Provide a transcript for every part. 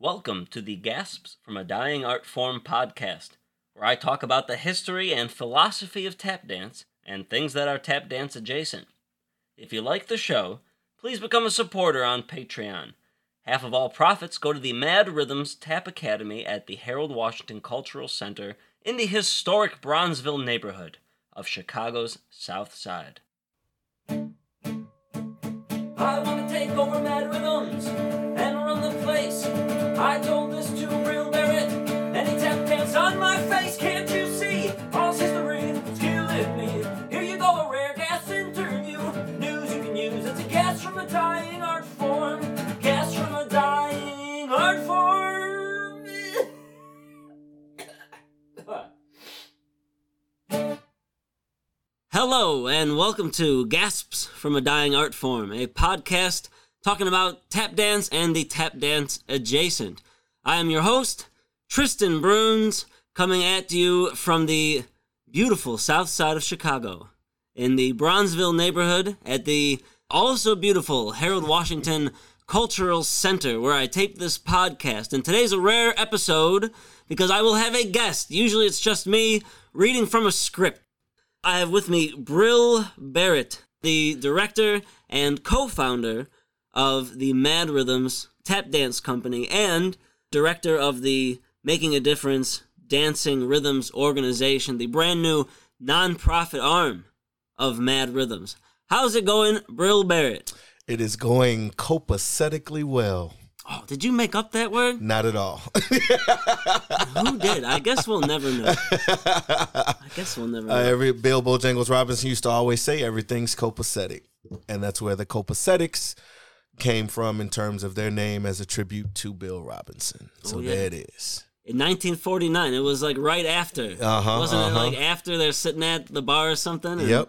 Welcome to the Gasps from a Dying Art Form podcast, where I talk about the history and philosophy of tap dance and things that are tap dance adjacent. If you like the show, please become a supporter on Patreon. Half of all profits go to the Mad Rhythms Tap Academy at the Harold Washington Cultural Center in the historic Bronzeville neighborhood of Chicago's South Side. I want to take over Mad Rhythms and run the place. I told this to Bril and he tap dance on my face. Can't you see? All's history, it's killing me. Here you go, a rare gas interview. News you can use. It's a gas from a dying art form. Gas from a dying art form. Hello, and welcome to Gasps from a Dying Art Form, a podcast talking about tap dance and the tap dance adjacent. I am your host, Tristan Bruns, coming at you from the beautiful south side of Chicago, in the Bronzeville neighborhood at the also beautiful Harold Washington Cultural Center, where I tape this podcast. And today's a rare episode because I will have a guest. Usually it's just me reading from a script. I have with me Bril Barrett, the director and co founder of the Mad Rhythms Tap Dance Company and director of the Making a Difference Dancing Rhythms organization, the brand new nonprofit arm of Mad Rhythms. How's it going, Bril Barrett? It is going copacetically well. Oh, did you make up that word? Not at all. Who did? I guess we'll never know. I guess we'll never know. Uh, every Bill Bojangles Robinson used to always say everything's copacetic, and that's where the Copasetics came from in terms of their name as a tribute to Bill Robinson. So Oh, yeah. there it is. In 1949, it was like right after. Uh-huh, Wasn't uh-huh. it like after they're sitting at the bar or something? And- Yep.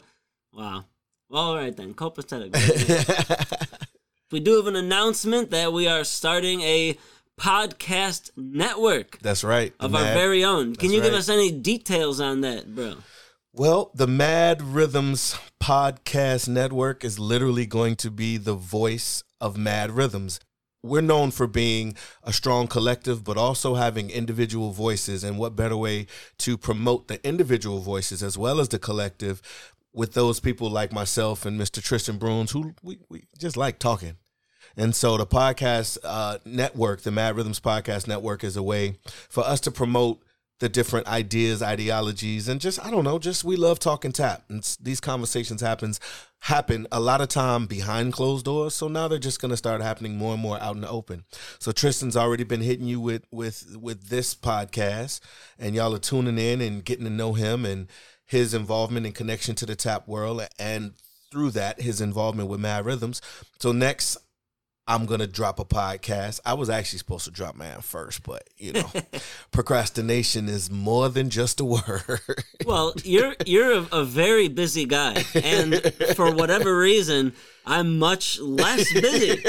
Wow. Well, all right then. Copacetic. we do have an announcement that we are starting a podcast network That's right. Of our Mad- very own. Can you give right. us any details on that, bro? Well, the Mad Rhythms podcast network is literally going to be the voice of Mad Rhythms. We're known for being a strong collective, but also having individual voices. And what better way to promote the individual voices as well as the collective with those people like myself and Mr. Tristan Bruns, who we, we just like talking. And so the podcast uh, network, the Mad Rhythms Podcast Network, is a way for us to promote the different ideas, ideologies, and just I don't know, just we love talking tap. And these conversations happens happen a lot of time behind closed doors. So now they're just gonna start happening more and more out in the open. So Tristan's already been hitting you with with with this podcast, and y'all are tuning in and getting to know him and his involvement and connection to the tap world, and through that his involvement with Mad Rhythms. So next I'm gonna drop a podcast. I was actually supposed to drop mine first, but you know, procrastination is more than just a word. Well, you're you're a, a very busy guy, and for whatever reason, I'm much less busy.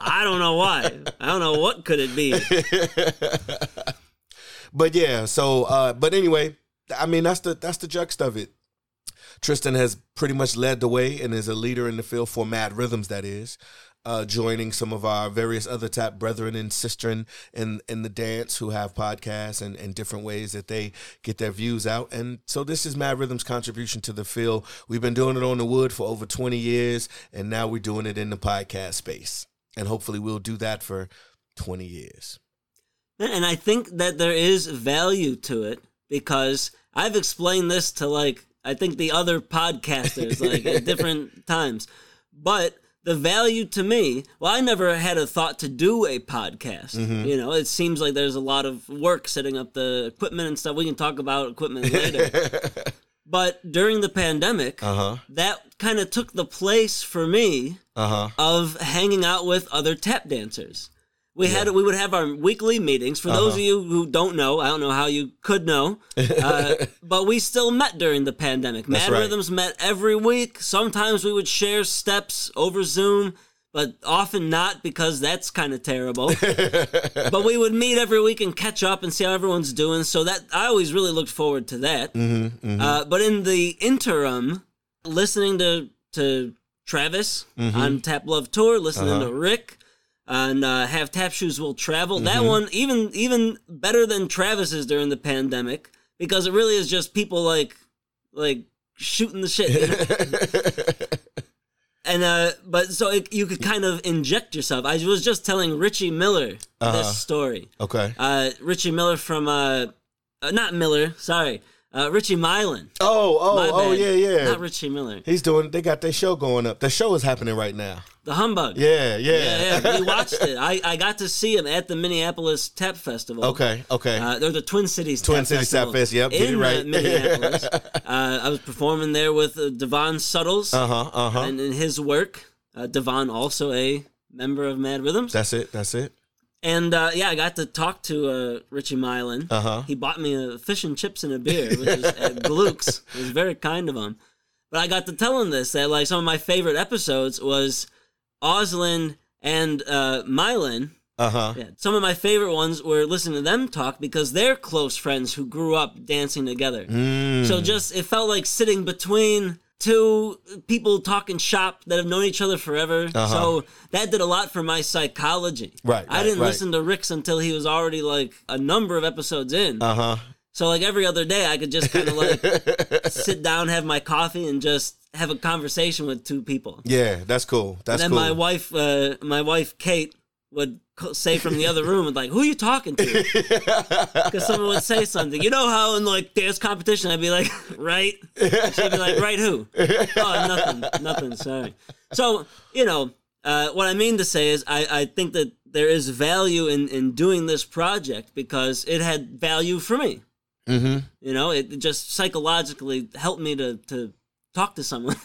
I don't know why. I don't know what could it be. but yeah, so uh, but anyway, I mean that's the that's the juxt of it. Tristan has pretty much led the way and is a leader in the field for Mad Rhythms, that is, uh, joining some of our various other tap brethren and sistren in, in the dance who have podcasts and, and different ways that they get their views out. And so this is Mad Rhythms' contribution to the field. We've been doing it on the wood for over 20 years, and now we're doing it in the podcast space. And hopefully we'll do that for 20 years. And I think that there is value to it because I've explained this to like I think the other podcasters like at different times. But the value to me, well, I never had a thought to do a podcast. You know, it seems like there's a lot of work setting up the equipment and stuff. We can talk about equipment later. but during the pandemic, Uh huh. that kind of took the place for me Uh huh. of hanging out with other tap dancers. We had we would have our weekly meetings. For those of you who don't know, I don't know how you could know, uh, but we still met during the pandemic. That's Mad right. Rhythms met every week. Sometimes we would share steps over Zoom, but often not because that's kind of terrible. but we would meet every week and catch up and see how everyone's doing. So that I always really looked forward to that. Mm-hmm, Uh, but in the interim, listening to to Travis on Tap Love Tour, listening Uh-huh. to Rick, and uh, have tap shoes will travel. That one even even better than Travis's during the pandemic because it really is just people like like shooting the shit. you know? and uh, but so it, you could kind of inject yourself. I was just telling Richie Miller Uh-huh. this story. Okay. Uh, Richie Miller from uh, uh not Miller, sorry, uh, Richie Milan. Oh, oh, oh, yeah, yeah. Not Richie Miller. He's doing. They got their show going up. The show is happening right now. The humbug. Yeah, yeah. Yeah, yeah, we watched it. I, I got to see him at the Minneapolis Tap Festival. Okay, okay. Uh, they're the Twin Cities Twin Tap Cities Festival Tap Fest, yep, in right. uh, Minneapolis. uh, I was performing there with uh, Devon Suttles uh huh. Uh huh. and in his work. Uh, Devon also a member of Mad Rhythms, That's it. That's it. And uh, yeah, I got to talk to uh, Richie Milan. Uh huh. He bought me a fish and chips and a beer, which is at Gluek's. It was very kind of him. But I got to tell him this that like some of my favorite episodes was Oslin and uh, Milan. Uh huh. Yeah, some of my favorite ones were listening to them talk because they're close friends who grew up dancing together. Mm. So just it felt like sitting between two people talking shop that have known each other forever. Uh-huh. So that did a lot for my psychology. Right, I right, didn't right. listen to Rick's until he was already like a number of episodes in. Uh huh. So like every other day, I could just kind of like sit down, have my coffee, and just have a conversation with two people. Yeah, that's cool. That's cool. and then cool. my wife, uh, my wife Kate, would say from the other room, like, "Who are you talking to?" Because someone would say something. You know how in like dance competition, I'd be like, "Right," she'd be like, "Right who?" oh, nothing, nothing. Sorry. So you know, uh, what I mean to say is, I, I think that there is value in in doing this project because it had value for me. mm-hmm. You know, it just psychologically helped me to to talk to someone.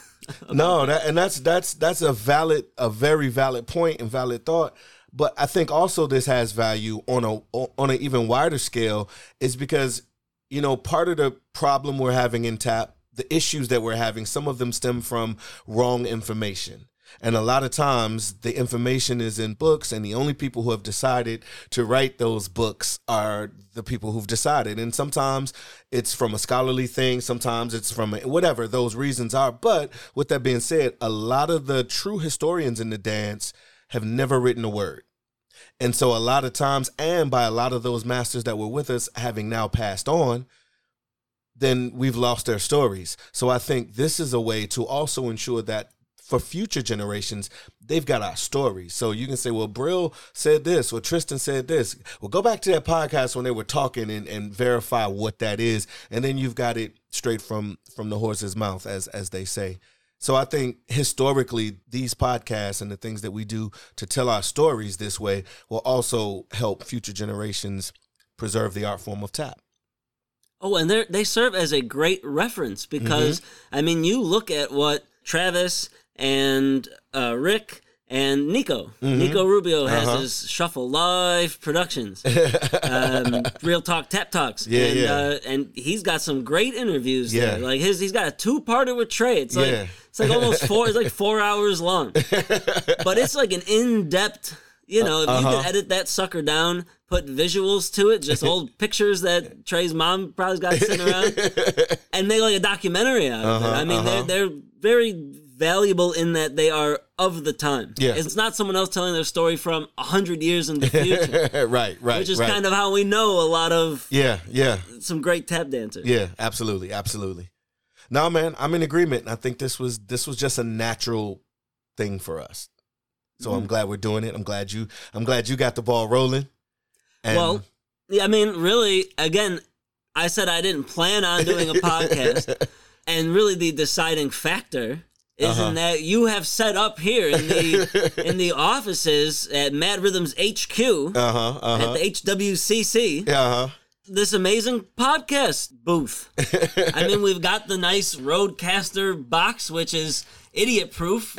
No, that and that's that's that's a valid, a very valid point and valid thought. But I think also this has value on a on an even wider scale is because you know part of the problem we're having in tap, the issues that we're having, some of them stem from wrong information. And a lot of times the information is in books, and the only people who have decided to write those books are the people who've decided. And sometimes it's from a scholarly thing, sometimes it's from a, whatever those reasons are. But with that being said, a lot of the true historians in the dance have never written a word. And so a lot of times, and by a lot of those masters that were with us having now passed on, then we've lost their stories. So I think this is a way to also ensure that for future generations, they've got our stories. So you can say, well, Bril said this, or Tristan said this. Well, go back to that podcast when they were talking and, and verify what that is. And then you've got it straight from from the horse's mouth, as as they say. So I think historically, these podcasts and the things that we do to tell our stories this way will also help future generations preserve the art form of tap. Oh, and they they serve as a great reference because Mm-hmm. I mean, you look at what Travis and uh, Rick and Nico, Nico Rubio has Mm-hmm. Uh-huh. his Shuffle Live Productions, um, Real Talk Tap Talks, Yeah, and yeah. Uh, and he's got some great interviews Yeah. there. Like his, he's got a two-parter with Trey. It's like Yeah. It's like almost four. It's like four hours long, but it's like an in-depth. You know, if you Uh-huh. could edit that sucker down, put visuals to it, just old pictures that Trey's mom probably's got sitting around, and make like a documentary out of it. Uh-huh, I mean, uh-huh. they're they're very valuable in that they are of the time. Yeah. it's not someone else telling their story from a hundred years in the future, right, right. which is right. kind of how we know a lot of yeah, yeah, some great tap dancers. yeah. Absolutely, absolutely. No, man, I'm in agreement. I think this was this was just a natural thing for us. So Mm-hmm. I'm glad we're doing it. I'm glad you. I'm glad you got the ball rolling. And Well, yeah, I mean, really, again, I said I didn't plan on doing a podcast, and really the deciding factor is Uh-huh. in that you have set up here in the in the offices at Mad Rhythms HQ uh huh, uh at the HWCC uh huh. This amazing podcast booth. I mean, we've got the nice RodeCaster box, which is idiot proof,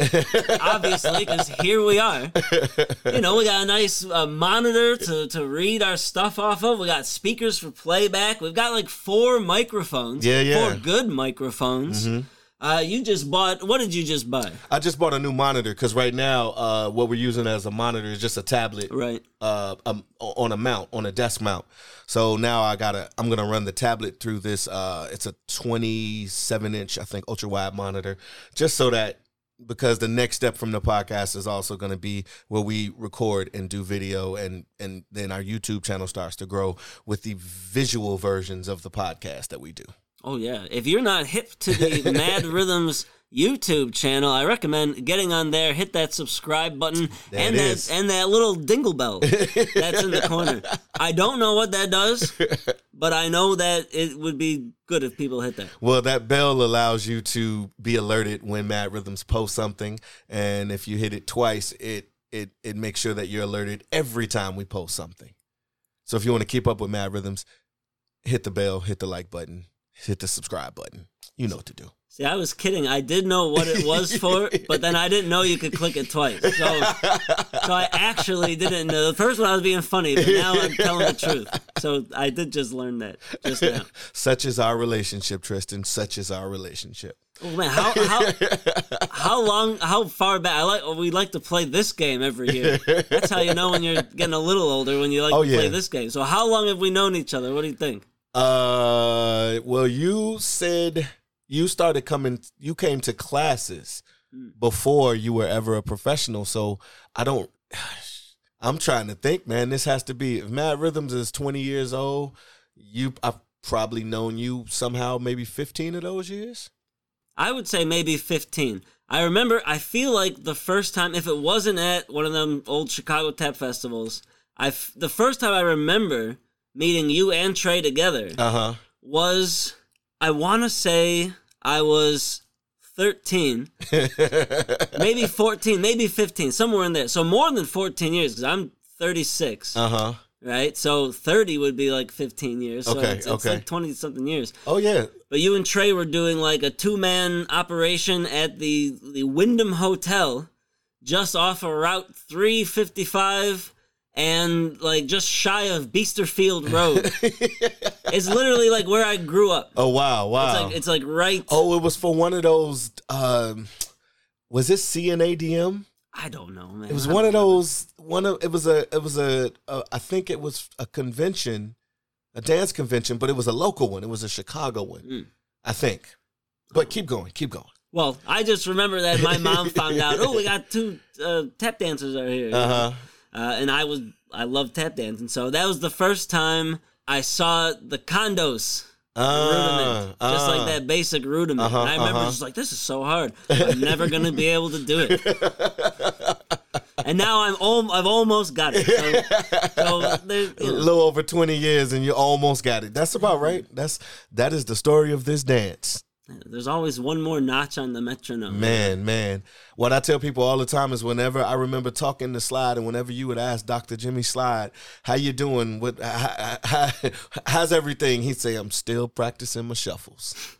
obviously, because here we are. You know, we got a nice uh, monitor to, to read our stuff off of. We got speakers for playback. We've got like four microphones. Yeah, yeah. Mm-hmm. Four good microphones. Uh, you just bought, what did you just buy? I just bought a new monitor because right now, uh, what we're using as a monitor is just a tablet, Right. uh, um, on a mount, on a desk mount. So now I gotta, I'm gonna run the tablet through this. Uh, it's a 27 inch, I think, ultra wide monitor, just so that because the next step from the podcast is also going to be where we record and do video and and then our YouTube channel starts to grow with the visual versions of the podcast that we do. Oh yeah. If you're not hip to the Mad Rhythms YouTube channel, I recommend getting on there, hit that subscribe button There and it that is. and that little dingle bell that's in the corner. I don't know what that does, but I know that it would be good if people hit that. Well, that bell allows you to be alerted when Mad Rhythms post something, and if you hit it twice, it it it makes sure that you're alerted every time we post something. So if you want to keep up with Mad Rhythms, hit the bell, hit the like button, hit the subscribe button. You know what to do. See, I was kidding. I did know what it was for, but then I didn't know you could click it twice. So, so I actually didn't know. The first one I was being funny, but now I'm telling the truth. So I did just learn that just now. Such is our relationship, Tristan. Such is our relationship. Oh man, how how how long, how far back? I like we like to play this game every year. That's how you know when you're getting a little older when you like Oh, to play this game. So how long have we known each other? What do you think? Uh, well, you said you started coming. You came to classes before you were ever a professional. So I don't. I'm trying to think, man. This has to be if Mad Rhythms is 20 years old. You, I've probably known you somehow, maybe 15 of those years. I would say maybe 15. I remember, I feel like the first time, if it wasn't at one of them old Chicago tap festivals, I the first time I remember meeting you and Trey together Uh huh. was, I want to say I was 13, maybe 14, maybe 15, somewhere in there. So more than 14 years, because I'm 36, Uh huh. right? So 30 would be like 15 years. So Okay, it's, it's okay. like 20 something years. Oh yeah. But you and Trey were doing like a two man operation at the the Wyndham Hotel, just off of Route 355 and like just shy of Butterfield Road. it's literally like where I grew up. Oh wow. Wow. It's like it's like right. oh, it was for one of those. Um, was it CNADM? I don't know, man. It was one of those. One of it was a. It was a. a I think it was a convention, a dance convention, but it was a local one. It was a Chicago one, Mm. I think. But keep going. Keep going. Well, I just remember that my mom found out. Oh, we got two uh, tap dancers out here. Uh huh. Uh, and I was I love tap dancing, so that was the first time I saw the Condos rudiment, Uh, just uh. like that basic rudiment. Uh-huh, and I remember uh-huh. just like this is so hard. I'm never gonna be able to do it. and now I'm al- I've almost got it. So, so A you know, little over twenty years, and you almost got it. That's about right. That's that is the story of this dance. There's always one more notch on the metronome. Man, man. What I tell people all the time is whenever I remember talking to Slyde and whenever you would ask Dr. Jimmy Slyde, how you doing? What how, how, how's everything? He'd say, I'm still practicing my shuffles.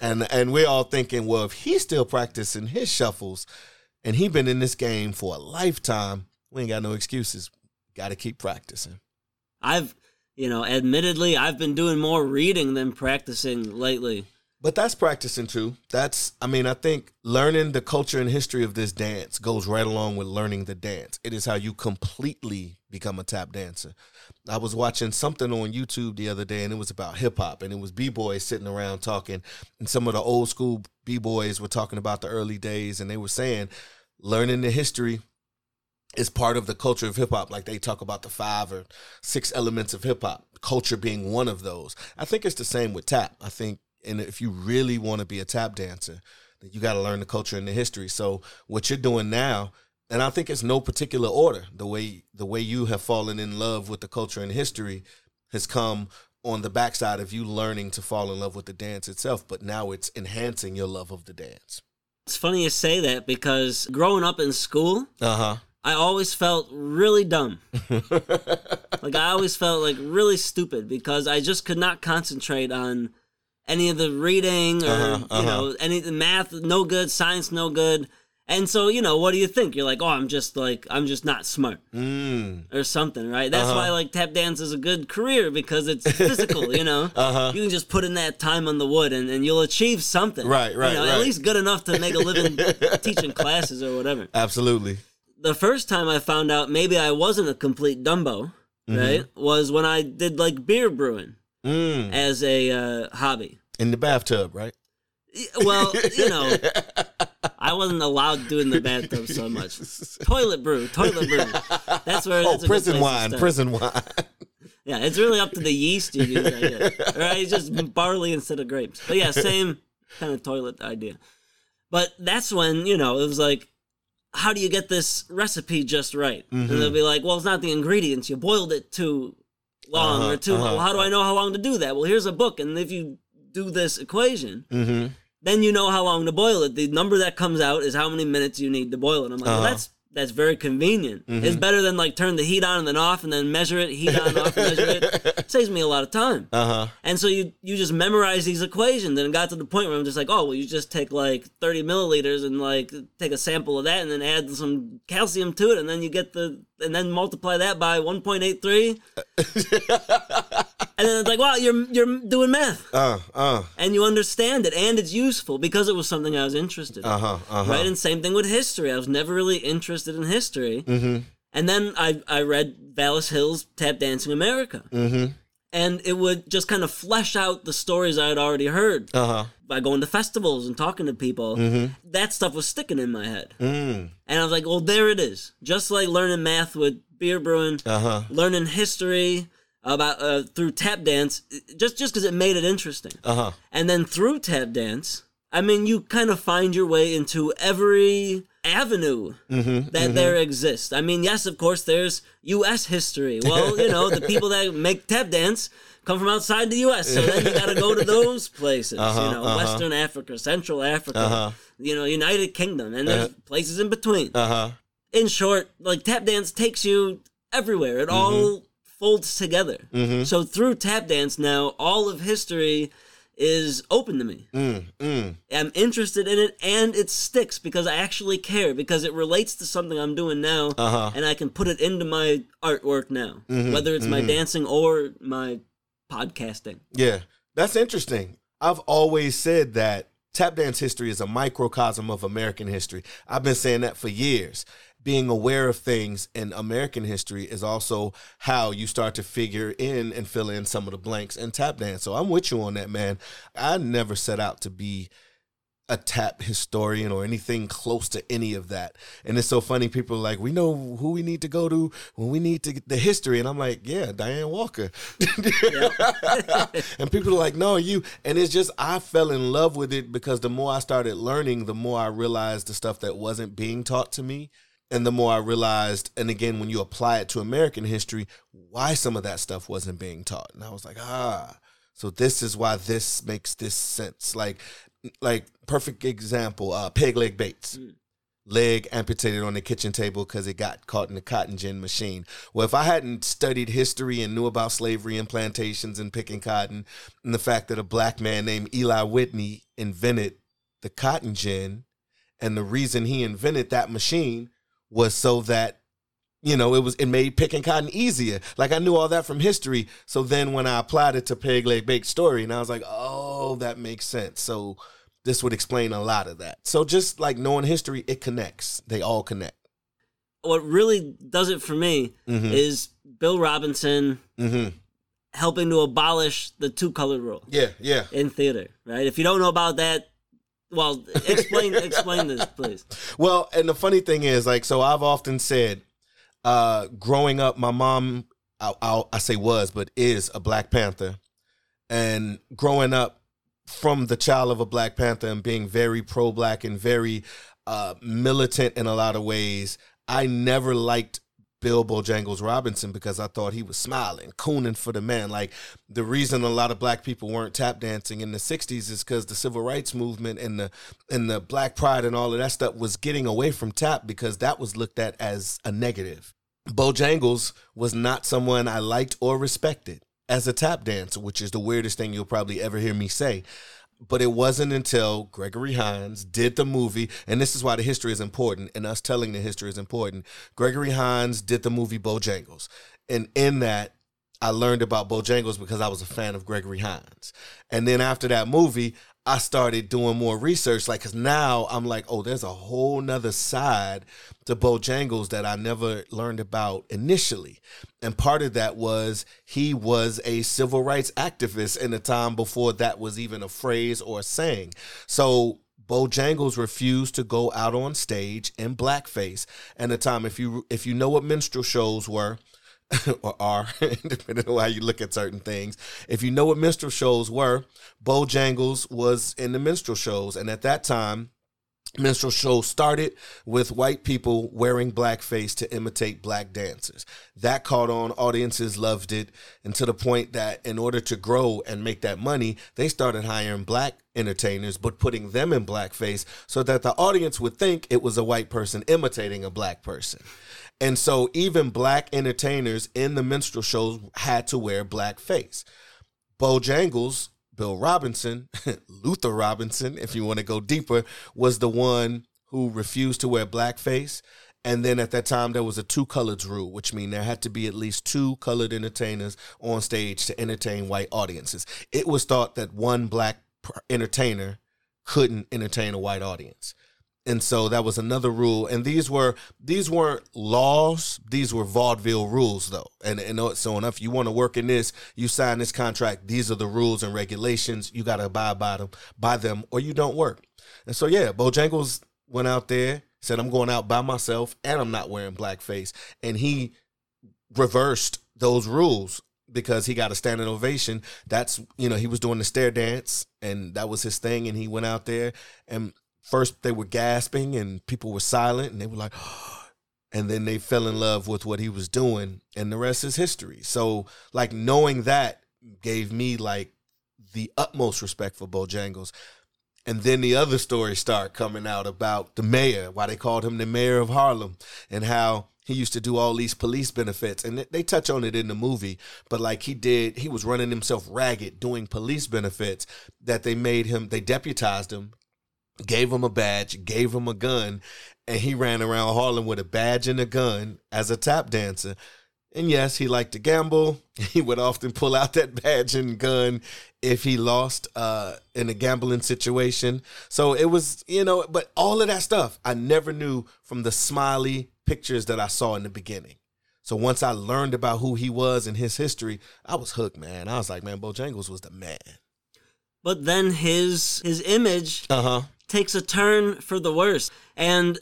And and we're all thinking, well, if he's still practicing his shuffles and he been in this game for a lifetime, we ain't got no excuses. Got to keep practicing. I've you know, admittedly, I've been doing more reading than practicing lately. But that's practicing too. That's, I mean, I think learning the culture and history of this dance goes right along with learning the dance. It is how you completely become a tap dancer. I was watching something on YouTube the other day and it was about hip hop and it was B boys sitting around talking. And some of the old school B boys were talking about the early days and they were saying learning the history is part of the culture of hip hop. Like they talk about the five or six elements of hip hop, culture being one of those. I think it's the same with tap. I think, and if you really want to be a tap dancer, then you got to learn the culture and the history. So what you're doing now, and I think it's no particular order. The way the way you have fallen in love with the culture and history has come on the backside of you learning to fall in love with the dance itself. But now it's enhancing your love of the dance. It's funny you say that because growing up in school, uh-huh. I always felt really dumb. Like I always felt like really stupid because I just could not concentrate on any of the reading or Uh-huh, uh-huh. you know any the math no good, science no good. And so, you know, what do you think? You're like, "Oh, I'm just like I'm just not smart." mm. or something, right? That's Uh-huh. why like tap dance is a good career because it's physical, you know. Uh-huh. You can just put in that time on the wood and, and you'll achieve something. Right, right, You know, right. At least good enough to make a living teaching classes or whatever. Absolutely. The first time I found out maybe I wasn't a complete Dumbo, Mm-hmm. right, was when I did like beer brewing Mm. as a uh, hobby. In the bathtub, right? Well, you know, I wasn't allowed doing the bathtub so much. Toilet brew, toilet brew. That's where. Oh, that's good prison wine, prison wine. Yeah, it's really up to the yeast you use, I guess. Right? It's just barley instead of grapes. But yeah, same kind of toilet idea. But that's when, you know, it was like, how do you get this recipe just right? And Mm-hmm. they'll be like, well, it's not the ingredients. You boiled it too long Uh-huh, or too uh-huh. Well, how do I know how long to do that? Well, here's a book. And if you do this equation, mm-hmm. then you know how long to boil it. The number that comes out is how many minutes you need to boil it. I'm like, well, Uh-huh. Mm-hmm. that's that's very convenient. It's better than like turn the heat on and then off and then measure it, heat on, off, measure it. Saves me a lot of time. Uh huh. And so you you just memorize these equations, and it got to the point where I'm just like, oh, well, you just take like 30 milliliters and like take a sample of that, and then add some calcium to it, and then you get the and then multiply that by 1.83, and then it's like, wow, you're you're doing math, Uh uh and you understand it, and it's useful because it was something I was interested in. uh huh. Uh huh. Right, and same thing with history. I was never really interested in history, Mm-hmm. and then I I read Valis Hill's Tap Dancing America, Mm-hmm. and it would just kind of flesh out the stories I had already heard Uh huh. by going to festivals and talking to people. Mm-hmm. That stuff was sticking in my head, Mm. and I was like, well, there it is. Just like learning math with beer brewing, Uh huh. learning history about uh, through tap dance, just just because it made it interesting. Uh huh. And then through tap dance, I mean, you kind of find your way into every avenue Mm-hmm. that there exists. I mean, yes, of course, there's U.S. history. Well, you know, the people that make tap dance come from outside the U.S., so then you got to go to those places. Uh-huh, you know, uh-huh. Western Africa, Central Africa, Uh-huh. you know, United Kingdom, and there's places in between. Uh huh. in short, like tap dance takes you everywhere. It all folds together. Mm-hmm. So through tap dance now, all of history is open to me. Mm. Mm. I'm interested in it and it sticks because I actually care because it relates to something I'm doing now Uh-huh. and I can put it into my artwork now, whether it's my dancing or my podcasting. Yeah, that's interesting. I've always said that tap dance history is a microcosm of American history. I've been saying that for years. Being aware of things in American history is also how you start to figure in and fill in some of the blanks in tap dance. So I'm with you on that, man. I never set out to be a tap historian or anything close to any of that. And it's so funny. People are like, we know who we need to go to when we need to get the history. And I'm like, yeah, Dianne Walker. and people are like, no, you. And it's just, I fell in love with it because the more I started learning, the more I realized the stuff that wasn't being taught to me. And the more I realized, and again, when you apply it to American history, why some of that stuff wasn't being taught. And I was like, ah, so this is why this makes this sense. Like, like perfect example, uh, peg leg Bates. Leg amputated on the kitchen table because it got caught in the cotton gin machine. Well, if I hadn't studied history and knew about slavery and plantations and picking cotton, and the fact that a black man named Eli Whitney invented the cotton gin, and the reason he invented that machine was so that you know it was it made picking cotton easier. Like i knew all that from history. So then when i applied it to peg leg Bates story and i was like oh that makes sense. So this would explain a lot of that. So just like knowing history it connects. They all connect. What really does it for me Mhm. is Bill Robinson mm-hmm. helping to abolish the two colored rule yeah yeah. in theater, right? If you don't know about that, well, explain explain this, please. Well, and the funny thing is, like, so I've often said, uh, growing up, my mom, I, I, I say was, but is a Black Panther, and growing up from the child of a Black Panther and being very pro-black and very uh, militant in a lot of ways, I never liked Bill Bojangles Robinson because I thought he was smiling, cooning for the man. Like the reason a lot of black people weren't tap dancing in the '60s is because the civil rights movement and the and the black pride and all of that stuff was getting away from tap because that was looked at as a negative. Bojangles was not someone I liked or respected as a tap dancer, which is the weirdest thing you'll probably ever hear me say. But it wasn't until Gregory Hines did the movie, and this is why the history is important, and us telling the history is important. Gregory Hines did the movie Bojangles, and in that, I learned about Bojangles because I was a fan of Gregory Hines. And then after that movie, I started doing more research, like, cause now I'm like, oh, there's a whole nother side to Bojangles that I never learned about initially. And part of that was he was a civil rights activist in a time before that was even a phrase or a saying. So Bojangles refused to go out on stage in blackface. And the time, if you if you know what minstrel shows were, or are, depending on how you look at certain things. If you know what minstrel shows were, Bojangles was in the minstrel shows, and at that time, minstrel shows started with white people wearing blackface to imitate black dancers. That caught on, audiences loved it, and to the point that in order to grow and make that money, they started hiring black entertainers, but putting them in blackface so that the audience would think it was a white person imitating a black person. And so even black entertainers in the minstrel shows had to wear blackface. Bojangles, Bill Robinson, Luther Robinson, if you want to go deeper, was the one who refused to wear blackface. And then at that time, there was a two colors rule, which means there had to be at least two colored entertainers on stage to entertain white audiences. It was thought that one black entertainer couldn't entertain a white audience and so that was another rule. And these were these weren't laws. These were vaudeville rules though. And, and uh, so enough you want to work in this you sign this contract these are the rules and regulations you got to abide by them by them or you don't work. And so yeah bojangles went out there said i'm going out by myself and i'm not wearing blackface. And he reversed those rules because he got a standing ovation. That's you know he was doing the stair dance and that was his thing, and he went out there and first they were gasping and people were silent and they were like and then they fell in love with what he was doing and the rest is history. So like knowing that gave me like the utmost respect for bojangles. And then the other stories start coming out about the mayor why they called him the mayor of harlem and how he used to do all these police benefits. And they touch on it in the movie but like he did he was running himself ragged doing police benefits that they made him they deputized him gave him a badge, gave him a gun, and he ran around Harlem with a badge and a gun as a tap dancer. And yes, he liked to gamble. He would often pull out that badge and gun if he lost uh, in a gambling situation. So it was, you know, but all of that stuff I never knew from the smiley pictures that I saw in the beginning. So once I learned about who he was and his history, I was hooked, man. I was like, man, Bojangles was the man. But then his his image uh-huh takes a turn for the worse. And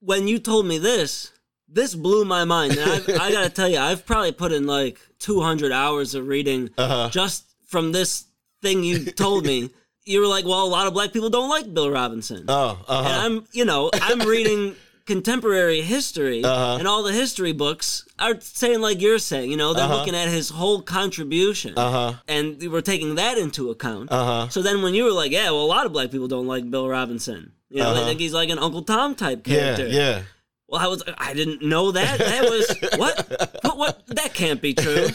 when you told me this, this blew my mind. I, I gotta tell you, I've probably put in like 200 hours of reading uh-huh. just from this thing you told me. you were like, well, a lot of black people don't like Bill Robinson. Oh, uh-huh. and I'm, you know, I'm reading contemporary history uh-huh. and all the history books are saying like you're saying you know they're uh-huh. looking at his whole contribution uh-huh. and we're taking that into account uh-huh. so then when you were like yeah well a lot of black people don't like bill robinson you know they uh-huh. think he's like an uncle tom type character yeah yeah well, I was I didn't know that. That was what? What? What? That can't be true.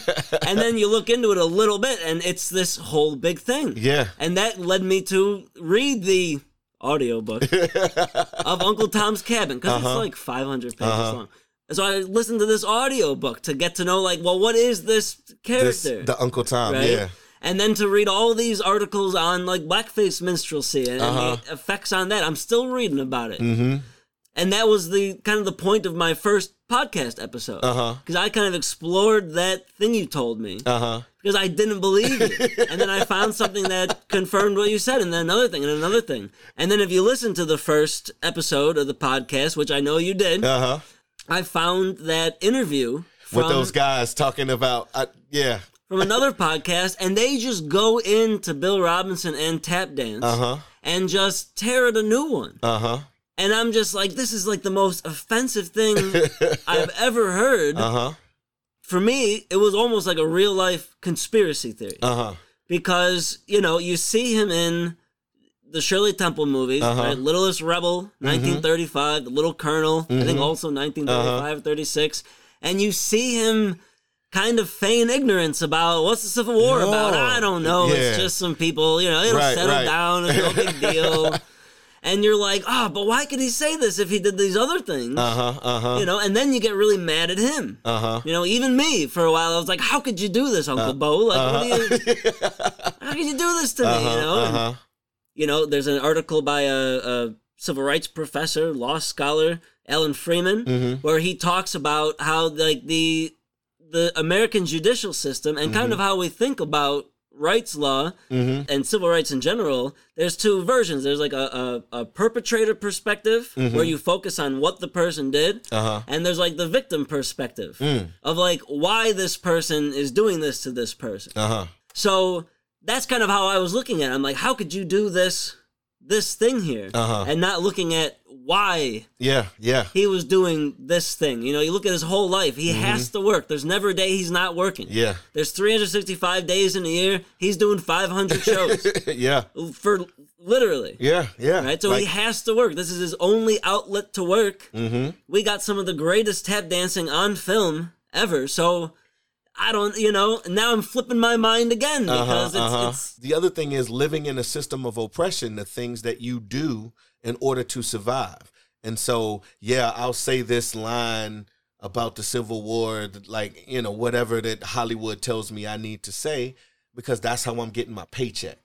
And then you look into it a little bit, and it's this whole big thing. Yeah. And that led me to read the audiobook of Uncle Tom's Cabin because uh-huh. it's like 500 pages uh-huh. long. And so I listened to this audiobook to get to know, like, well, what is this character? This, the Uncle Tom, right? yeah. And then to read all these articles on like blackface minstrelsy and, uh-huh. the effects on that. I'm still reading about it. Mm-hmm. And that was the kind of the point of my first podcast episode. Uh-huh. Because I kind of explored that thing you told me. Uh-huh. Because I didn't believe it. and then I found something that confirmed what you said, and then another thing, and another thing. And then if you listen to the first episode of the podcast, which I know you did, uh-huh. I found that interview from, with those guys talking about, uh, yeah. From another podcast, and they just go into Bill Robinson and tap dance uh-huh. and just tear it a new one. Uh huh and I'm just like, this is like the most offensive thing I've ever heard. Uh huh. For me, it was almost like a real life conspiracy theory. Uh huh. Because you know you see him in the Shirley Temple movies, uh-huh. right? Littlest Rebel, 1935, mm-hmm. The Little Colonel, mm-hmm. I think mm-hmm. also 1935, uh-huh. 36, and you see him kind of feign ignorance about what's the Civil War about. I don't know. Yeah. It's just some people, you know, it'll right, settle right. down. It's no big deal. and you're like, oh, but why could he say this if he did these other things? Uh huh. Uh huh. You know, and then you get really mad at him. Uh huh. You know, even me for a while, I was like, how could you do this, Uncle uh, Bo? Like, uh-huh. what do you? how could you do this to uh-huh, me? You know. Uh-huh. And, you know, there's an article by a, a, civil rights professor, law scholar, Alan Freeman, mm-hmm. where he talks about how like the the American judicial system and mm-hmm. kind of how we think about rights law Mm-hmm. and civil rights in general, there's two versions. There's like a, a, a perpetrator perspective where you focus on what the person did, Mm-hmm. Uh-huh. and there's like the victim perspective Mm. of like why this person is doing this to this person. Uh huh. So that's kind of how I was looking at it. I'm like, how could you do this this thing here? Uh-huh. And not looking at why Yeah. Yeah. he was doing this thing. You know, you look at his whole life. He has to work. There's never a day he's not working. Mm-hmm. Yeah. There's 365 days in a year. He's doing 500 shows yeah. for literally. Yeah. Yeah. Right? So Like- he has to work. This is his only outlet to work. Mhm. We got some of the greatest tap dancing on film ever. So I don't, you know, now I'm flipping my mind again because it's, uh-huh. it's The other thing is living in a system of oppression, the things that you do in order to survive. And so, yeah, I'll say this line about the Civil War, like, you know, whatever that Hollywood tells me I need to say, because that's how I'm getting my paycheck.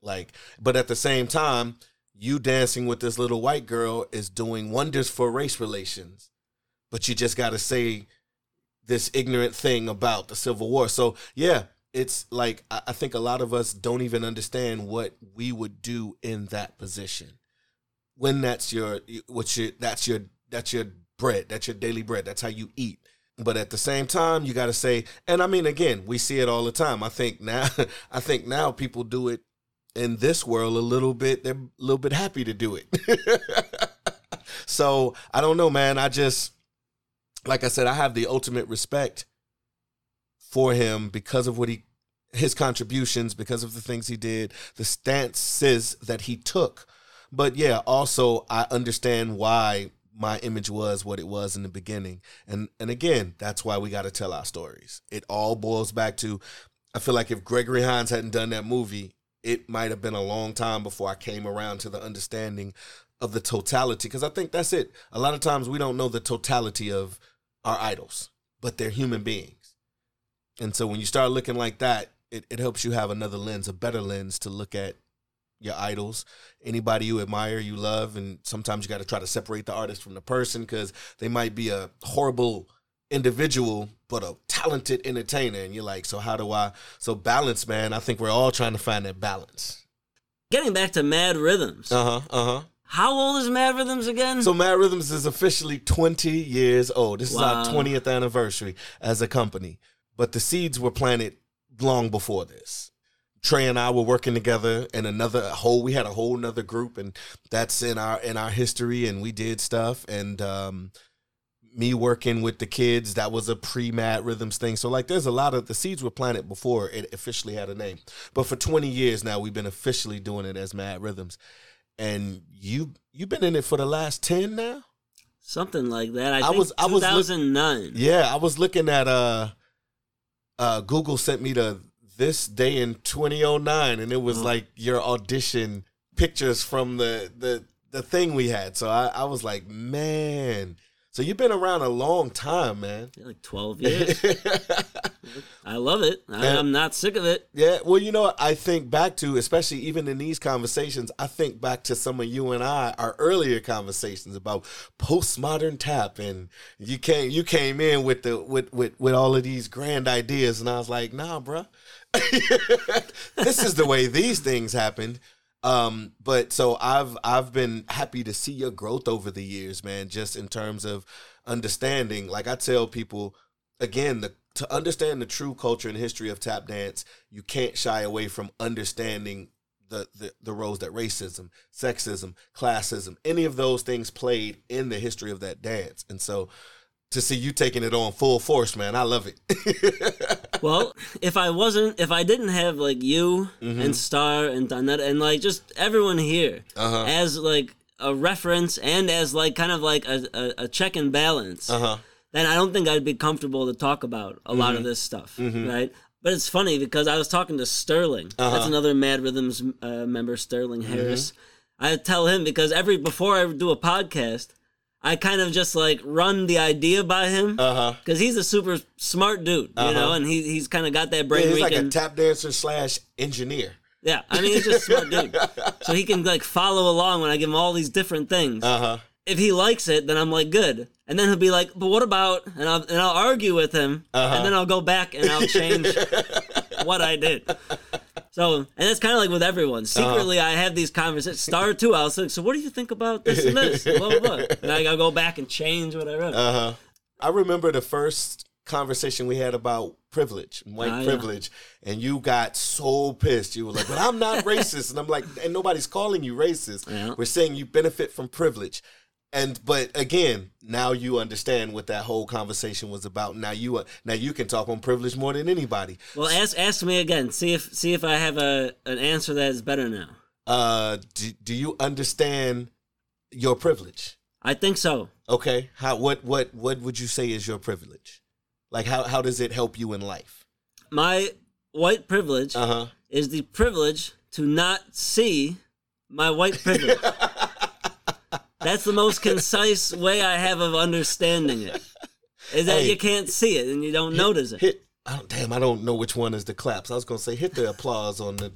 Like, but at the same time, you dancing with this little white girl is doing wonders for race relations. But you just got to say this ignorant thing about the Civil War. So yeah, it's like I think a lot of us don't even understand what we would do in that position. When that's your what's your that's your that's your bread, that's your daily bread, that's how you eat. But at the same time, you got to say, and I mean, again, we see it all the time. I think now, I think now people do it in this world a little bit. They're a little bit happy to do it. so I don't know, man. I just, like I said, I have the ultimate respect for him because of what he, his contributions, because of the things he did, the stances that he took. But yeah, also I understand why my image was what it was in the beginning. And and again, that's why we got to tell our stories. It all boils back to I feel like if Gregory Hines hadn't done that movie, it might have been a long time before I came around to the understanding of the totality because I think that's it. A lot of times we don't know the totality of our idols, but they're human beings. And so when you start looking like that, it, it helps you have another lens, a better lens to look at your idols, anybody you admire, you love, and sometimes you got to try to separate the artist from the person because they might be a horrible individual but a talented entertainer, and you're like, so how do I? So balance, man. I think we're all trying to find that balance. getting back to Mad Rhythms. Uh huh. Uh huh. How old is Mad Rhythms again? So Mad Rhythms is officially 20 years old. This Wow. is our 20th anniversary as a company. But the seeds were planted long before this. Trey and I were working together in another whole we had a whole nother group and that's in our in our history and we did stuff and um me working with the kids that was a pre-mad rhythms thing so like there's a lot of the seeds were planted before it officially had a name but for 20 years now we've been officially doing it as mad rhythms and you you've been in it for the last 10 now Something like that. I, I think was- I was look- 2009. yeah i was looking at uh uh google sent me the this day in 2009 and it was Oh. like your audition pictures from the the the thing we had so i i was like man so you've been around a long time man Like 12 years. I love it. I, Yeah. I'm not sick of it. Yeah, well, you know, I think back to, especially even in these conversations, I think back to some of you and I, our earlier conversations about postmodern tap, and you came, you came in with the with with with all of these grand ideas, and I was like, nah, bruh. this is the way these things happened. Um, but so I've I've been happy to see your growth over the years, man. Just in terms of understanding, like I tell people, again, the to understand the true culture and history of tap dance, you can't shy away from understanding the, the the roles that racism, sexism, classism, any of those things played in the history of that dance. And so to see you taking it on full force, man, I love it. Well, if I wasn't, if I didn't have like you Mm-hmm. and Star and Donetta and like just everyone here Uh-huh. as like a reference and as like kind of like a, a, a check and balance, uh-huh. then I don't think I'd be comfortable to talk about a lot of Mm-hmm. this stuff, right? But it's funny because I was talking to Sterling. Uh-huh. That's another Mad Rhythms uh, member, Sterling Mm-hmm. Harris. I tell him because every before I do a podcast, I kind of just like run the idea by him Uh-huh. because he's a super smart dude, you know, and he, he's kind of got that brain. Yeah, he's he like can, a tap dancer slash engineer. yeah, I mean, he's just smart dude, so he can like follow along when I give him all these different things. Uh-huh. if he likes it, then I'm like good, and then he'll be like, but what about? And I'll and I'll argue with him, Uh-huh. and then I'll go back and I'll change what I did. So, and that's kind of like with everyone. Secretly, I have these conversations. Star two, I was like, so what do you think about this and this? Blah, blah, blah. And I gotta go back and change what I wrote. Uh huh. I remember the first conversation we had about privilege, white Ah, yeah. privilege, and you got so pissed. You were like, "But I'm not racist," and I'm like, "And nobody's calling you racist. Yeah. We're saying you benefit from privilege." And but again, now you understand what that whole conversation was about. Now you uh, now you can talk on privilege more than anybody. well, ask ask me again. See if see if I have a an answer that is better now. Uh, do, do you understand your privilege? I think so. Okay, how what what what would you say is your privilege? Like how how does it help you in life? My white privilege Uh huh. is the privilege to not see my white privilege. That's the most concise way I have of understanding it. Is that Hey. you can't see it and you don't notice it. Hit. I don't, damn, I don't know which one is the claps. I was gonna say hit the applause on the.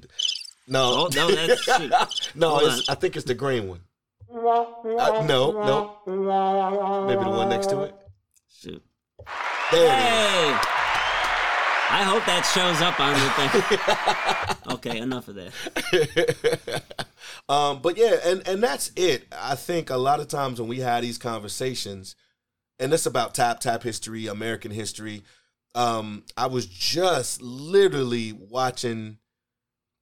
No, Oh, no, that's shoot. no. It's, I think it's the green one. Uh, no, no. Maybe the one next to it. Shoot. There it Hey! I hope that shows up on the thing. okay, enough of that. um, but yeah, and and that's it. I think a lot of times when we have these conversations, and it's about tap tap history, American history. Um, I was just literally watching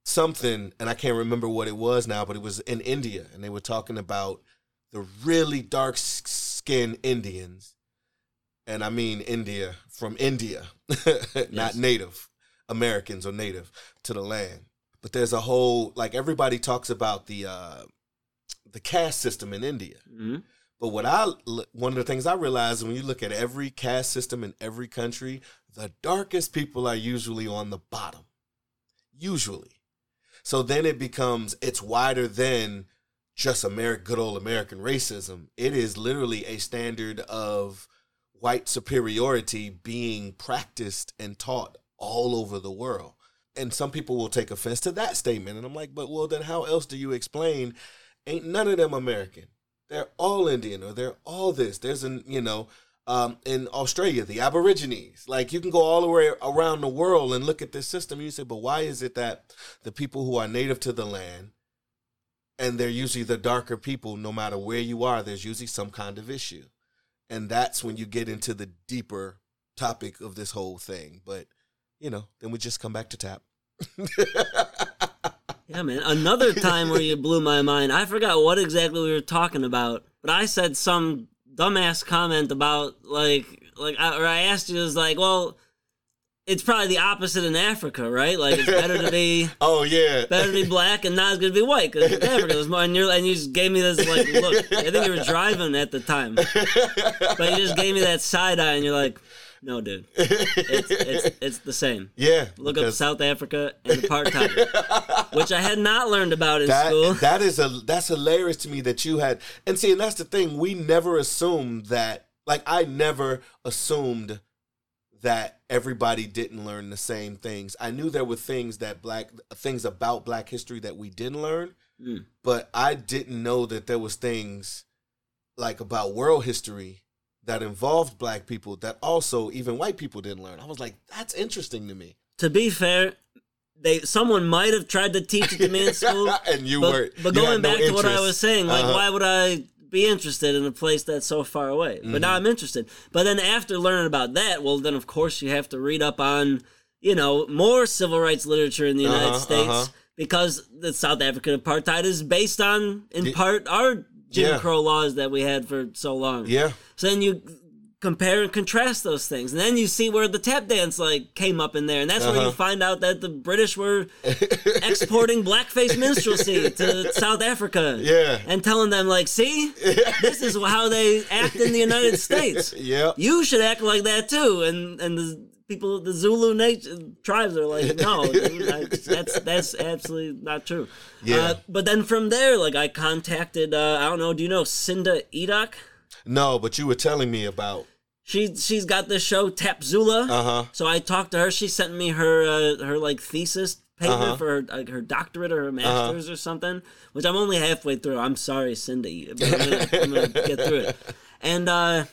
something, and I can't remember what it was now, but it was in India, and they were talking about the really dark skinned Indians, and I mean India from India, not Yes. Native Americans or native to the land. But there's a whole like everybody talks about the uh, the caste system in India. Mhm. But what I one of the things I realized when you look at every caste system in every country, the darkest people are usually on the bottom. Usually. So then it becomes it's wider than just American good old American racism. It is literally a standard of white superiority being practiced and taught all over the world. And some people will take offense to that statement. And I'm like, but well, then how else do you explain? Ain't none of them American. They're all Indian or they're all this. There's an, you know, um, in Australia, the Aborigines. Like you can go all the way around the world and look at this system. And you say, but why is it that the people who are native to the land and they're usually the darker people, no matter where you are, there's usually some kind of issue. And that's when you get into the deeper topic of this whole thing. But, you know, then we just come back to tap. Yeah, man. Another time where you blew my mind. I forgot what exactly we were talking about, but I said some dumbass comment about like like or I asked you, it was like, well, it's probably the opposite in Africa, right? Like it's better to be oh, yeah. better to be black and not as good to be white because Africa there's more. And, you're, and you just gave me this like look. I think you were driving at the time, but you just gave me that side eye, and you're like, no, dude, it's it's, it's the same. yeah. Look up South Africa and apartheid, which I had not learned about in that, school. that is a that's hilarious to me that you had and see and that's the thing we never assumed that like i never assumed that everybody didn't learn the same things i knew there were things that black things about black history that we didn't learn Mm. but i didn't know that there was things like about world history that involved black people that also even white people didn't learn i was like that's interesting to me to be fair, they someone might have tried to teach it to me in school. and you but, were but you going had no back to what I was saying, like Uh-huh. why would I be interested in a place that's so far away? But Mm-hmm. now I'm interested. But then after learning about that, well then of course you have to read up on, you know, more civil rights literature in the United Uh-huh, States uh-huh. because the South African apartheid is based on in The- part our Jim Yeah. Crow laws that we had for so long. yeah So then you compare and contrast those things, and then you see where the tap dance like came up in there, and that's where you Uh-huh. find out that the British were exporting blackface minstrelsy to South Africa. Yeah. and telling them like, see, this is how they act in the United States. yeah You should act like that too, and and the people, the Zulu nation tribes are like, no, dude, I- that's that's absolutely not true. Yeah. Uh, but then from there, like I contacted, uh, I don't know, do you know Cinda Edok? No, but you were telling me about. She she's got this show Tap Zula. Uh huh. So I talked to her. She sent me her uh, her like thesis paper Uh-huh. for her, like, her doctorate or her master's or something, which I'm only halfway through. I'm sorry, Cindy, but I'm gonna, I'm gonna get through it. And uh,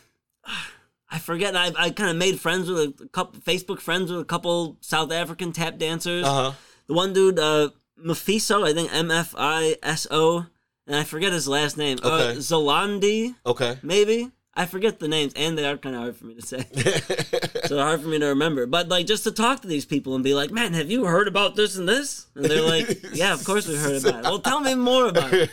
I forget. I I kind of made friends with a couple Facebook friends with a couple South African tap dancers. Uh huh. the one dude, uh, Mephiso, I think M F I S O, and I forget his last name. Uh, Okay. Zolandi, Okay. maybe. I forget the names, and they are kind of hard for me to say. so they're hard for me to remember. But like, just to talk to these people and be like, "Man, have you heard about this and this?" And they're like, "Yeah, of course we heard about it." Well, tell me more about it.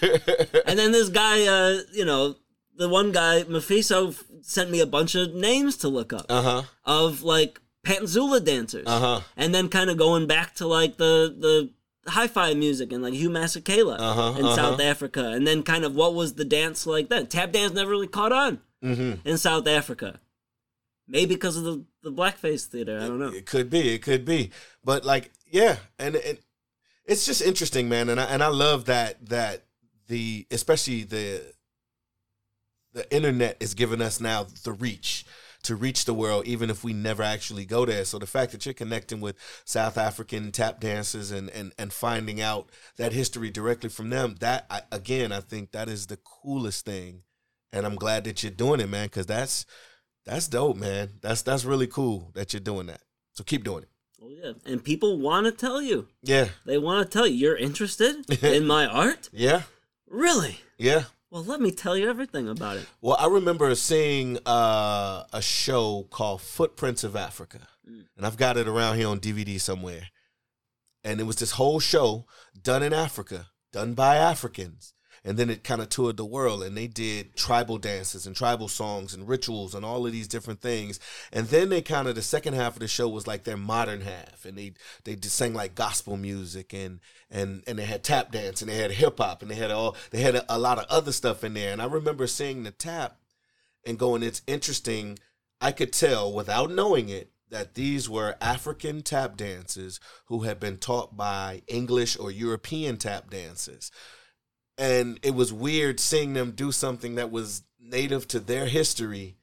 And then this guy, uh, you know, the one guy, Mephiso, f- sent me a bunch of names to look up uh huh. of like Pantsula dancers, Uh huh. and then kind of going back to like the the hi-fi music and like Hugh Masekela Uh-huh, in uh-huh. South Africa, and then kind of what was the dance like then? Tap dance never really caught on Mm-hmm. in South Africa. Maybe because of the, the blackface theater. I don't know. It could be. It could be. But like, yeah, and, and it's just interesting, man. And I and I love that that the especially the the internet is giving us now the reach to reach the world, even if we never actually go there. So the fact that you're connecting with South African tap dancers and and and finding out that history directly from them, that I, again, I think that is the coolest thing. And I'm glad that you're doing it, man, because that's that's dope, man. That's that's really cool that you're doing that. So keep doing it. Oh yeah, and people want to tell you. Yeah, They want to tell you you're interested in my art. yeah, Really? yeah. Well, let me tell you everything about it. Well, I remember seeing uh, a show called Footprints of Africa, Mm. and I've got it around here on DVD somewhere. And it was this whole show done in Africa, done by Africans. And then it kind of toured the world, and they did tribal dances and tribal songs and rituals and all of these different things. And then they kind of the second half of the show was like their modern half, and they they just sang like gospel music and and and they had tap dance and they had hip hop and they had all they had a, a lot of other stuff in there. And I remember seeing the tap and going, it's interesting. I could tell without knowing it that these were African tap dancers who had been taught by English or European tap dancers. And it was weird seeing them do something that was native to their history,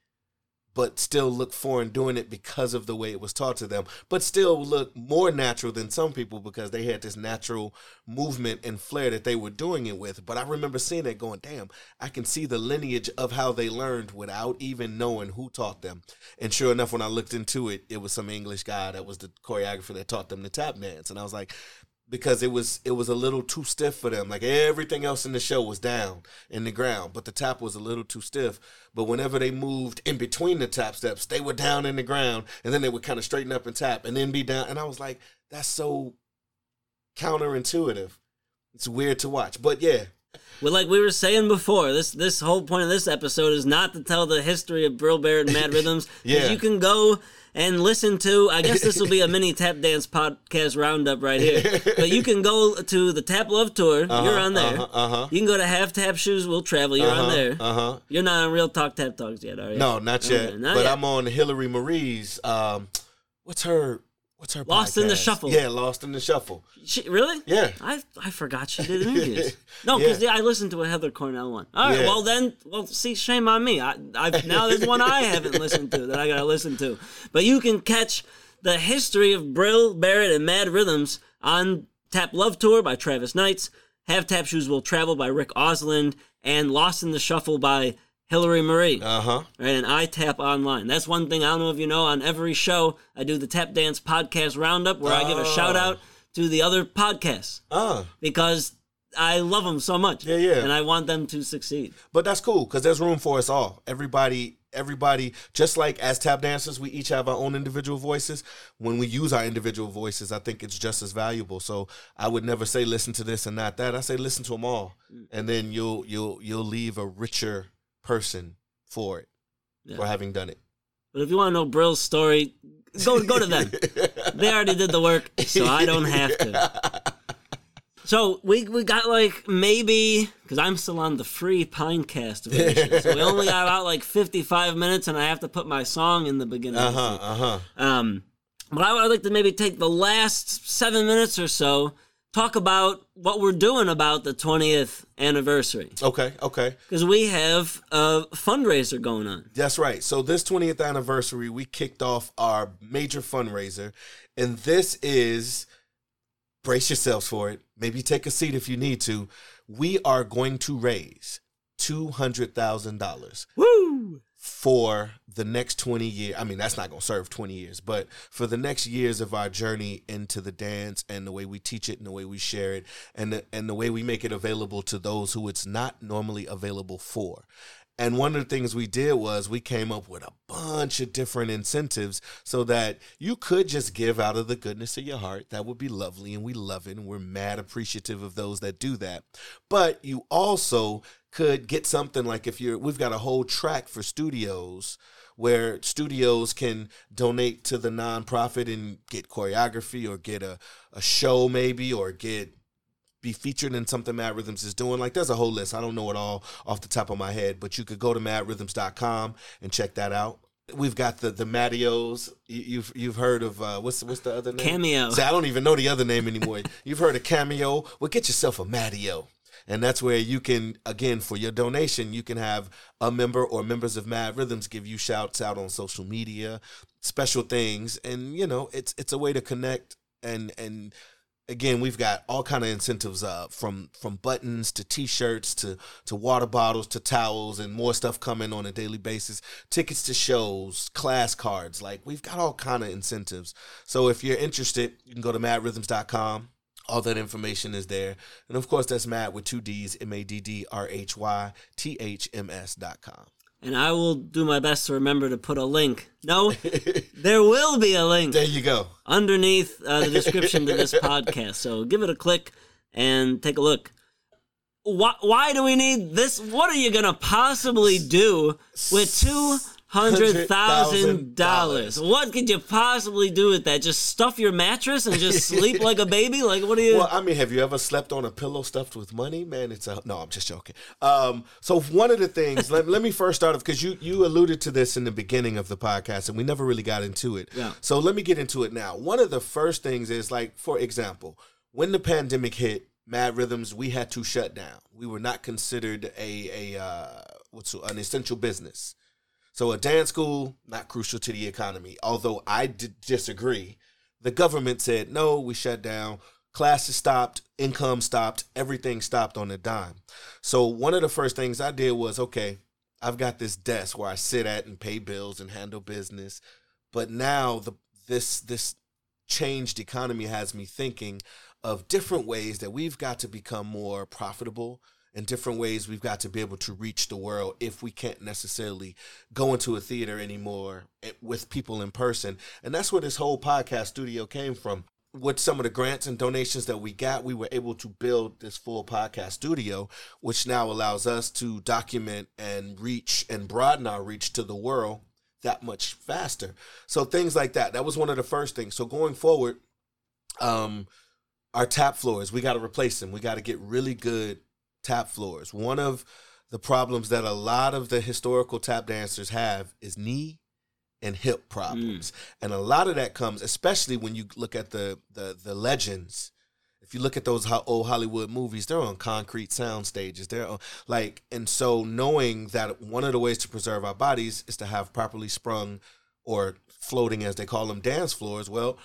but still look foreign doing it because of the way it was taught to them, but still look more natural than some people because they had this natural movement and flair that they were doing it with. But I remember seeing it going, damn, I can see the lineage of how they learned without even knowing who taught them. And sure enough, when I looked into it, it was some English guy that was the choreographer that taught them the tap dance. And I was like, because it was it was a little too stiff for them. Like everything else in the show was down in the ground, but the tap was a little too stiff. But whenever they moved in between the tap steps, they were down in the ground, and then they would kind of straighten up and tap, and then be down. And I was like, that's so counterintuitive. It's weird to watch, but yeah, Well, like we were saying before, this this whole point of this episode is not to tell the history of Bril Barrett and Mad Rhythms. Yeah. you can go and listen to. I guess this will be a mini tap dance podcast roundup right here. But you can go to the Tap Love tour. You're on there. Uh huh. Uh-huh. You can go to Half Tap Shoes We'll Travel. You're on there. Uh huh. You're not on Real Talk Tap Talks yet, are you? No, not yet. Okay, not but yet. I'm on Hillary Marie's. Um, what's her? What's her? Lost in the? Shuffle. Yeah, Lost in the Shuffle. She, really? Yeah. I I forgot she did interviews. No, because Yeah. I listened to a Heather Cornell one. All right, Yeah. well then, well, see, shame on me. I I now there's one I haven't listened to that I gotta listen to. But you can catch the history of Bril Barrett and Mad Rhythms on Tap Love Tour by Travis Knights, Have Tap Shoes Will Travel by Rick Osland, and Lost in the Shuffle by Hillary Marie. Uh huh. Right, and I tap online. That's one thing I don't know if you know. On every show, I do the Tap Dance Podcast Roundup where I give a Oh. shout out to the other podcasts Uh. because I love them so much. Yeah, yeah. And I want them to succeed. But that's cool because there's room for us all. Everybody, everybody, just like as tap dancers, we each have our own individual voices. When we use our individual voices, I think it's just as valuable. So I would never say listen to this and not that. I say listen to them all, Mm. and then you'll you'll you'll leave a richer person for it Yeah. for having done it. But if you want to know Bril's story, go go to them. they already did the work, so I don't have to. So we we got like maybe because I'm still on the free Pinecast version, so we only got about like 55 minutes, and I have to put my song in the beginning. Uh huh. Uh huh. Um, but I would like to maybe take the last seven minutes or so, talk about what we're doing about the 20th anniversary. Okay. Okay. Because we have a fundraiser going on. That's right. So this 20th anniversary, we kicked off our major fundraiser, and this is brace yourselves for it. Maybe take a seat if you need to. We are going to raise two hundred thousand dollars Woo! For the next 20 years. I mean, that's not going to serve 20 years, but for the next years of our journey into the dance and the way we teach it and the way we share it and the, and the way we make it available to those who it's not normally available for. And one of the things we did was we came up with a bunch of different incentives so that you could just give out of the goodness of your heart. That would be lovely. And we love it. And we're mad appreciative of those that do that. But you also could get something like if you're, we've got a whole track for studios where studios can donate to the nonprofit and get choreography or get a, a show maybe or get be featured in something Mad Rhythms is doing. Like there's a whole list. I don't know it all off the top of my head, but you could go to maddrhythms.com and check that out. We've got the the Mattios. You've you've heard of uh, what's what's the other name? Cameo. See, I don't even know the other name anymore. you've heard of Cameo. Well, get yourself a Mattio. And that's where you can, again, for your donation, you can have a member or members of Mad Rhythms give you shouts out on social media, special things, and you know, it's it's a way to connect and and again we've got all kind of incentives uh, from from buttons to t-shirts to to water bottles to towels and more stuff coming on a daily basis. Tickets to shows class cards like we've got all kind of incentives. So if you're interested you can go to maddrhythms.com all that information is there. And of course that's mad with two d's m-a-d-d-r-h-y-t-h-m-s dot com and I will do my best to remember to put a link. No, there will be a link. There you go. Underneath uh, the description to this podcast. So give it a click and take a look. Why, why do we need this? What are you going to possibly do with two hundred thousand dollars. What could you possibly do with that? Just stuff your mattress and just sleep like a baby? Like what do you? Well, I mean, have you ever slept on a pillow stuffed with money? Man, it's a no. I'm just joking. Um, so one of the things, let, let me first start off because you you alluded to this in the beginning of the podcast, and we never really got into it. Yeah. So let me get into it now. One of the first things is like, for example, when the pandemic hit, Mad Rhythms, we had to shut down. We were not considered a a uh, what's an essential business. So a dance school, not crucial to the economy. Although I disagree. The government said, no, we shut down. Classes stopped, income stopped, everything stopped on a dime. So one of the first things I did was, okay, I've got this desk where I sit at and pay bills and handle business. But now the this this changed economy has me thinking of different ways that we've got to become more profitable in different ways we've got to be able to reach the world if we can't necessarily go into a theater anymore eh, with people in person. And that's where this whole podcast studio came from. With some of the grants and donations that we got we were able to build this full podcast studio which now allows us to document and reach and broaden our reach to the world that much faster. So things like that that was one of the first things. So going forward um our tap floors we got to replace them. We got to get really good tap floors. One of the problems that a lot of the historical tap dancers have is knee and hip problems. Mm. And a lot of that comes especially when you look at the the the legends. If you look at those old Hollywood movies, they're on concrete sound stages. They're on, like and so knowing that one of the ways to preserve our bodies is to have properly sprung or floating as they call them dance floors. Well,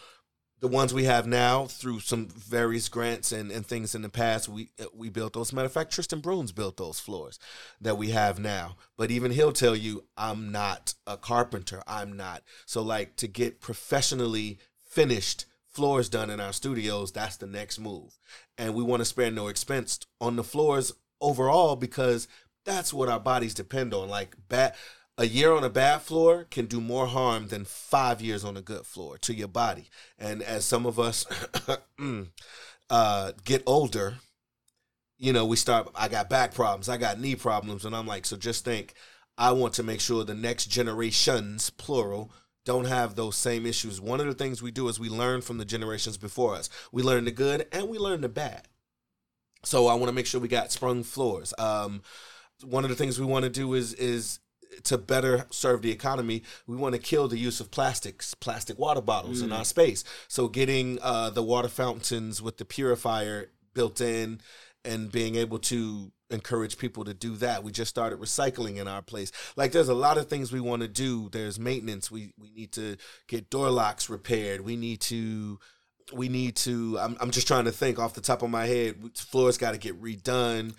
the ones we have now through some various grants and, and things in the past we uh, we built those. Matter of fact tristan bruns built those floors that we have now. But even he'll tell you i'm not a carpenter. I'm not. So like to get professionally finished floors done in our studios that's the next move. And we want to spare no expense on the floors overall because that's what our bodies depend on. Like bat a year on a bad floor can do more harm than five years on a good floor to your body. And as some of us mm, uh, get older, you know, we start, I got back problems, I got knee problems. And I'm like, so just think, I want to make sure the next generations, plural, don't have those same issues. One of the things we do is we learn from the generations before us. We learn the good and we learn the bad. So I want to make sure we got sprung floors. Um, one of the things we want to do is is to better serve the economy, we want to kill the use of plastics, plastic water bottles mm. in our space. So getting uh, the water fountains with the purifier built in and being able to encourage people to do that. We just started recycling in our place. Like there's a lot of things we want to do. There's maintenance. We we need to get door locks repaired. We need to we need to I'm I'm just trying to think off the top of my head. Floors got to get redone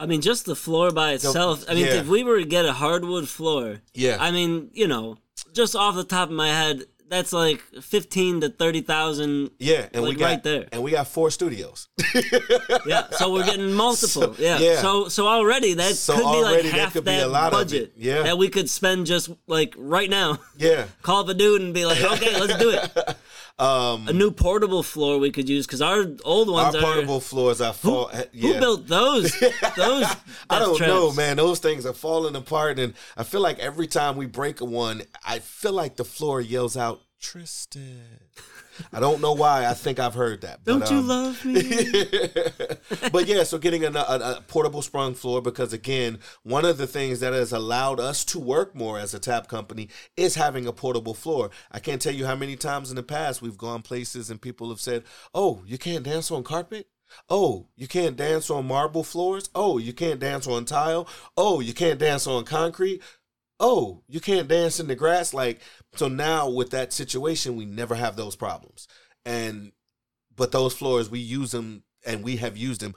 I mean, just the floor by itself. I mean, yeah. if we were to get a hardwood floor, Yeah. I mean, you know, just off the top of my head, that's like fifteen to thirty thousand. Yeah, and we got right there. and we got four studios. Yeah, so we're getting multiple. So- yeah. yeah. So so already that So could be like already that half that a lot of it. budget. Yeah. That we could spend just like right now. yeah. Call up a dude and be like, okay, let's do it. Um, A new portable floor we could use because our old our ones are. portable floors are fall. Who yeah. built those? Those. I don't know, man. Those things are falling apart, and I feel like every time we break one, I feel like the floor yells out, "Tristan." I don't know why. I think I've heard that. But, Don't you um, love me? but yeah, so getting a, a, a portable sprung floor because again, one of the things that has allowed us to work more as a tap company is having a portable floor. I can't tell you how many times in the past we've gone places and people have said, "Oh, you can't dance on carpet." Oh, you can't dance on marble floors. Oh, you can't dance on tile. Oh, you can't dance on concrete. Oh, you can't dance in the grass. Like, so now with that situation, we never have those problems. And, but those floors, we use them and we have used them.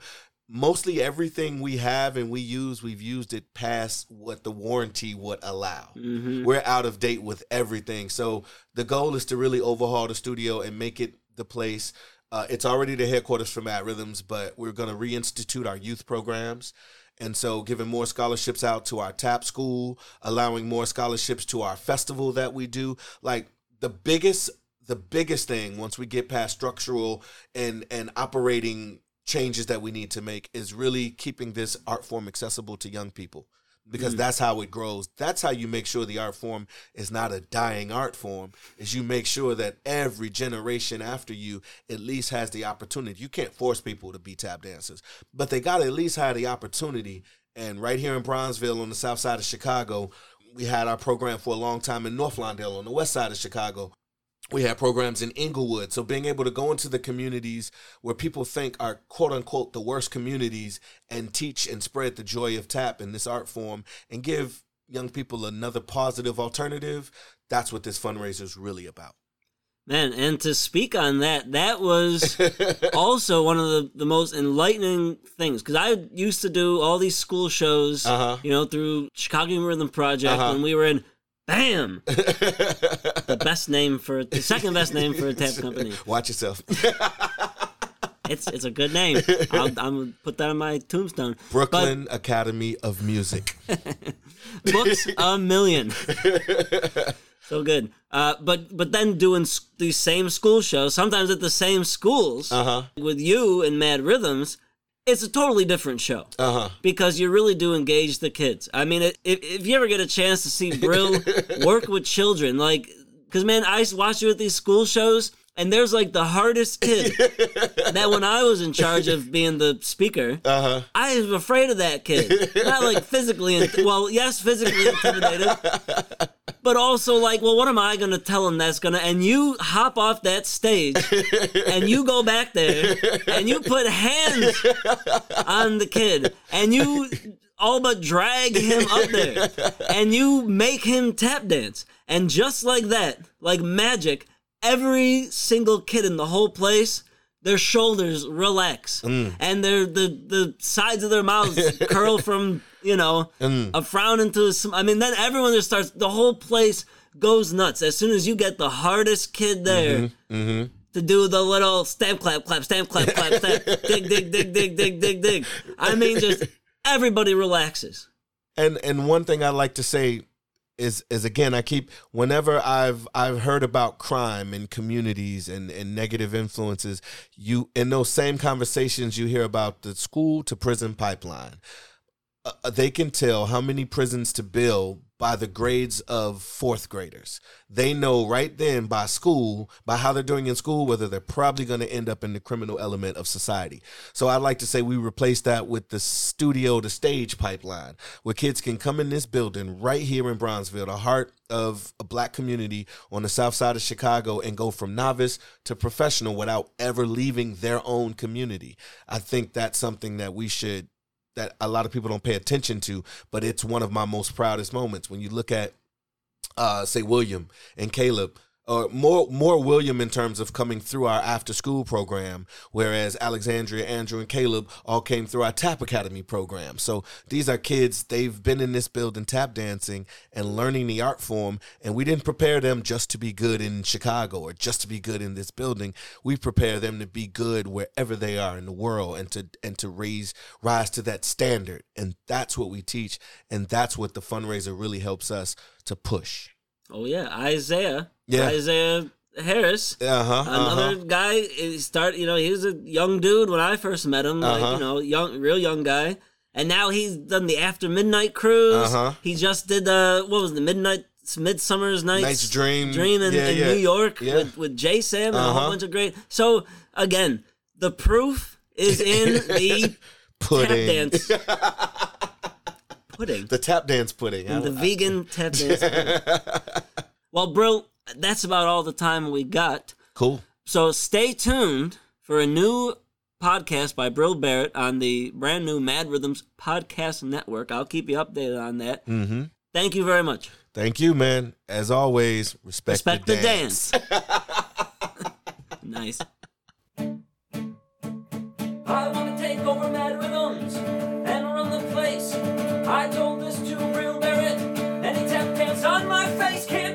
Mostly everything we have and we use, we've used it past what the warranty would allow. Mhm. We're out of date with everything. So the goal is to really overhaul the studio and make it the place. Uh, it's already the headquarters for Mad Rhythms, but we're going to reinstitute our youth programs. And so, giving more scholarships out to our tap school, allowing more scholarships to our festival that we do. Like the biggest, the biggest thing once we get past structural and and operating changes that we need to make is really keeping this art form accessible to young people because Mm. that's how it grows. That's how you make sure the art form is not a dying art form. Is you make sure that every generation after you at least has the opportunity. You can't force people to be tap dancers, but they got to at least have the opportunity. And right here in Bronzeville on the south side of Chicago, we had our program for a long time in North Lawndale on the west side of Chicago. We had programs in Englewood. So being able to go into the communities where people think are quote unquote the worst communities and teach and spread the joy of tap in this art form and give young people another positive alternative, that's what this fundraiser is really about. Man, and to speak on that, that was also one of the, the most enlightening things because I used to do all these school shows, Uh-huh. you know, through Chicago Rhythm Project Uh-huh. when we were in BAM, the best name for the second best name for a tap company. Watch yourself. It's it's a good name. I'll, I'm gonna put that on my tombstone. Brooklyn Academy of Music. Books a million. so good. Uh, but but then doing these same school shows, sometimes at the same schools, Uh huh. with you and Mad Rhythms, it's a totally different show. Uh huh. because you really do engage the kids. I mean, if, if you ever get a chance to see Bril work with children, like, because man, I used to watch you at these school shows, and there's like the hardest kid that when I was in charge of being the speaker, Uh huh. I was afraid of that kid. Not like physically, in- well, yes, physically intimidated, but also like, well, what am I to tell him that's to, and you hop off that stage and you go back there and you put hands on the kid and you all but drag him up there and you make him tap dance. And just like that, like magic, every single kid in the whole place, their shoulders relax mm. and their the the sides of their mouths curl from you know a frown into a sm- I mean then everyone just starts the whole place goes nuts. As soon as you get the hardest kid there mm-hmm, mm-hmm. to do the little stamp clap clap stamp clap clap stamp dig dig dig dig dig dig dig. I mean just everybody relaxes. And and one thing I like to say is is again I keep whenever I've I've heard about crime in communities and and negative influences you in those same conversations you hear about the school to prison pipeline uh, they can tell how many prisons to build by the grades of fourth graders. They know right then by school, by how they're doing in school, whether they're probably going to end up in the criminal element of society. So I'd like to say we replace that with the studio to stage pipeline, where kids can come in this building right here in Bronzeville, the heart of a black community on the south side of Chicago, and go from novice to professional without ever leaving their own community. I think that's something that we should that a lot of people don't pay attention to, but it's one of my most proudest moments when you look at, uh, say William and Caleb. Or more more William in terms of coming through our after school program, whereas Alexandria, Andrew, and Caleb all came through our Tap Academy program. So these are kids, they've been in this building tap dancing and learning the art form, and we didn't prepare them just to be good in Chicago or just to be good in this building. We prepare them to be good wherever they are in the world and to and to raise rise to that standard. And that's what we teach, and that's what the fundraiser really helps us to push. Oh yeah, Isaiah. Yeah. Isaiah Harris. Uh-huh. Another uh-huh. guy start, you know, he was a young dude when I first met him, Uh-huh. you know, young real young guy. And now he's done the After Midnight cruise. Uh-huh. He just did the what was it, the Midnight Midsummer's Night's Night's Dream. Dream in, Yeah, in yeah. New York Yeah. with, with Jay Sam and a whole Uh-huh. bunch of great. So again, the proof is in the pudding. tap dance pudding. the tap dance pudding. I- the vegan tap dance. pudding. well, Bril, that's about all the time we got. cool. So stay tuned for a new podcast by Bril Barrett on the brand new Mad Rhythms Podcast Network. I'll keep you updated on that. Mm-hmm. Thank you very much. Thank you, man. As always, respect, Respect the, the dance. dance. nice. I want to take over Mad Rhythms I told this to real merit. Any tap dance on my face can't